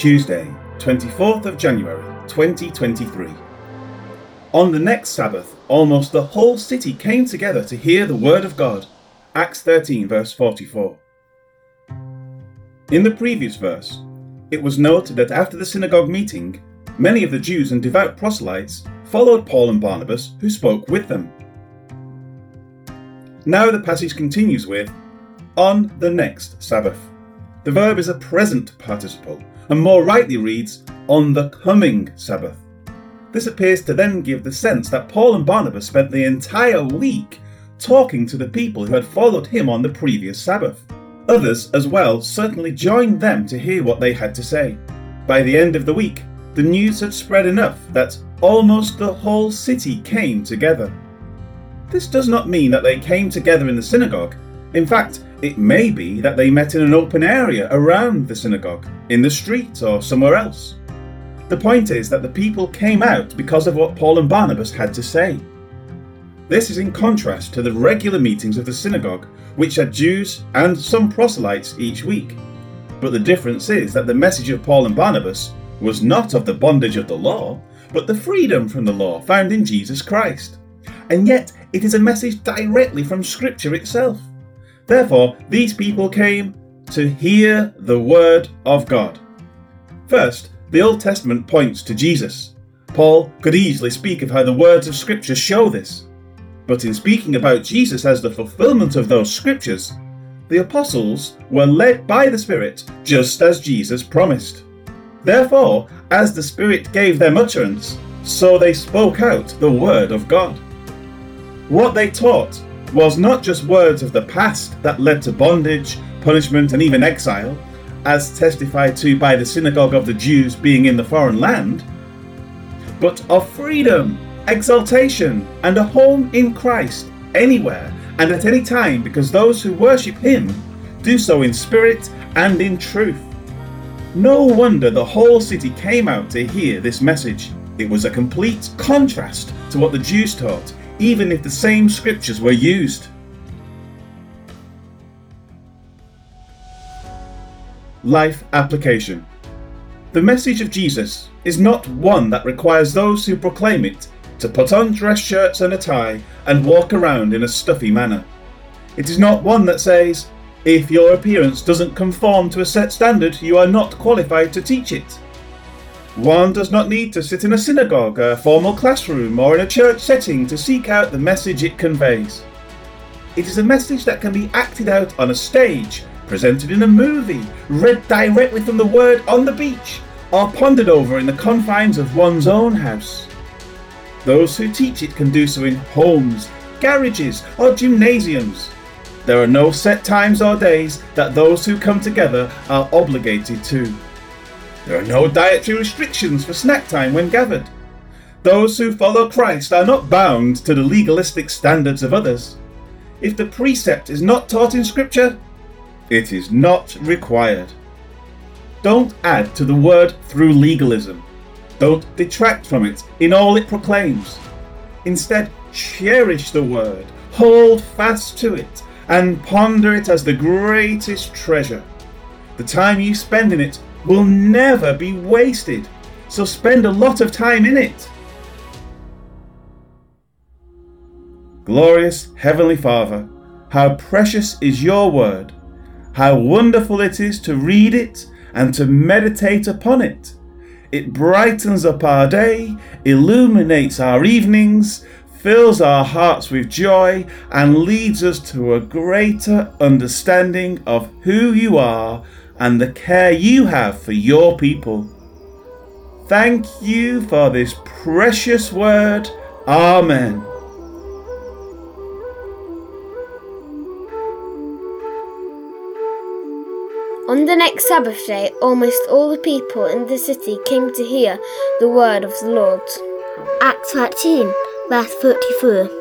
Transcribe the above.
Tuesday, 24th of January 2023. On the next Sabbath, almost the whole city came together to hear the word of God. Acts 13, verse 44. In the previous verse, it was noted that after the synagogue meeting, many of the Jews and devout proselytes followed Paul and Barnabas, who spoke with them. Now the passage continues with, on the next Sabbath. The verb is a present participle and more rightly reads, on the coming Sabbath. This appears to then give the sense that Paul and Barnabas spent the entire week talking to the people who had followed him on the previous Sabbath. Others, as well, certainly joined them to hear what they had to say. By the end of the week, the news had spread enough that almost the whole city came together. This does not mean that they came together in the synagogue. In fact, it may be that they met in an open area around the synagogue, in the street, or somewhere else. The point is that the people came out because of what Paul and Barnabas had to say. This is in contrast to the regular meetings of the synagogue, which had Jews and some proselytes each week. But the difference is that the message of Paul and Barnabas was not of the bondage of the law, but the freedom from the law found in Jesus Christ. And yet, it is a message directly from Scripture itself. Therefore, these people came to hear the Word of God. First, the Old Testament points to Jesus. Paul could easily speak of how the words of Scripture show this. But in speaking about Jesus as the fulfillment of those Scriptures, the apostles were led by the Spirit just as Jesus promised. Therefore, as the Spirit gave them utterance, so they spoke out the Word of God. What they taught was not just words of the past that led to bondage, punishment, and even exile, as testified to by the synagogue of the Jews being in the foreign land, but of freedom, exaltation, and a home in Christ anywhere and at any time, because those who worship Him do so in spirit and in truth. No wonder the whole city came out to hear this message. It was a complete contrast to what the Jews taught, even if the same scriptures were used. Life application. The message of Jesus is not one that requires those who proclaim it to put on dress shirts and a tie and walk around in a stuffy manner. It is not one that says, if your appearance doesn't conform to a set standard, you are not qualified to teach it. One does not need to sit in a synagogue, a formal classroom, or in a church setting to seek out the message it conveys. It is a message that can be acted out on a stage presented in a movie, read directly from the Word on the beach, or pondered over in the confines of one's own house. Those who teach it can do so in homes, garages, or gymnasiums. There are no set times or days that those who come together are obligated to. There are no dietary restrictions for snack time when gathered. Those who follow Christ are not bound to the legalistic standards of others. If the precept is not taught in Scripture, it is not required. Don't add to the word through legalism. Don't detract from it in all it proclaims. Instead, cherish the word, hold fast to it, and ponder it as the greatest treasure. The time you spend in it will never be wasted, so spend a lot of time in it. Glorious Heavenly Father, how precious is your word how wonderful it is to read it and to meditate upon it. It brightens up our day, illuminates our evenings, fills our hearts with joy, and leads us to a greater understanding of who you are and the care you have for your people. Thank you for this precious word. Amen. On the next Sabbath day, almost all the people in the city came to hear the word of the Lord. Acts 13, verse 34.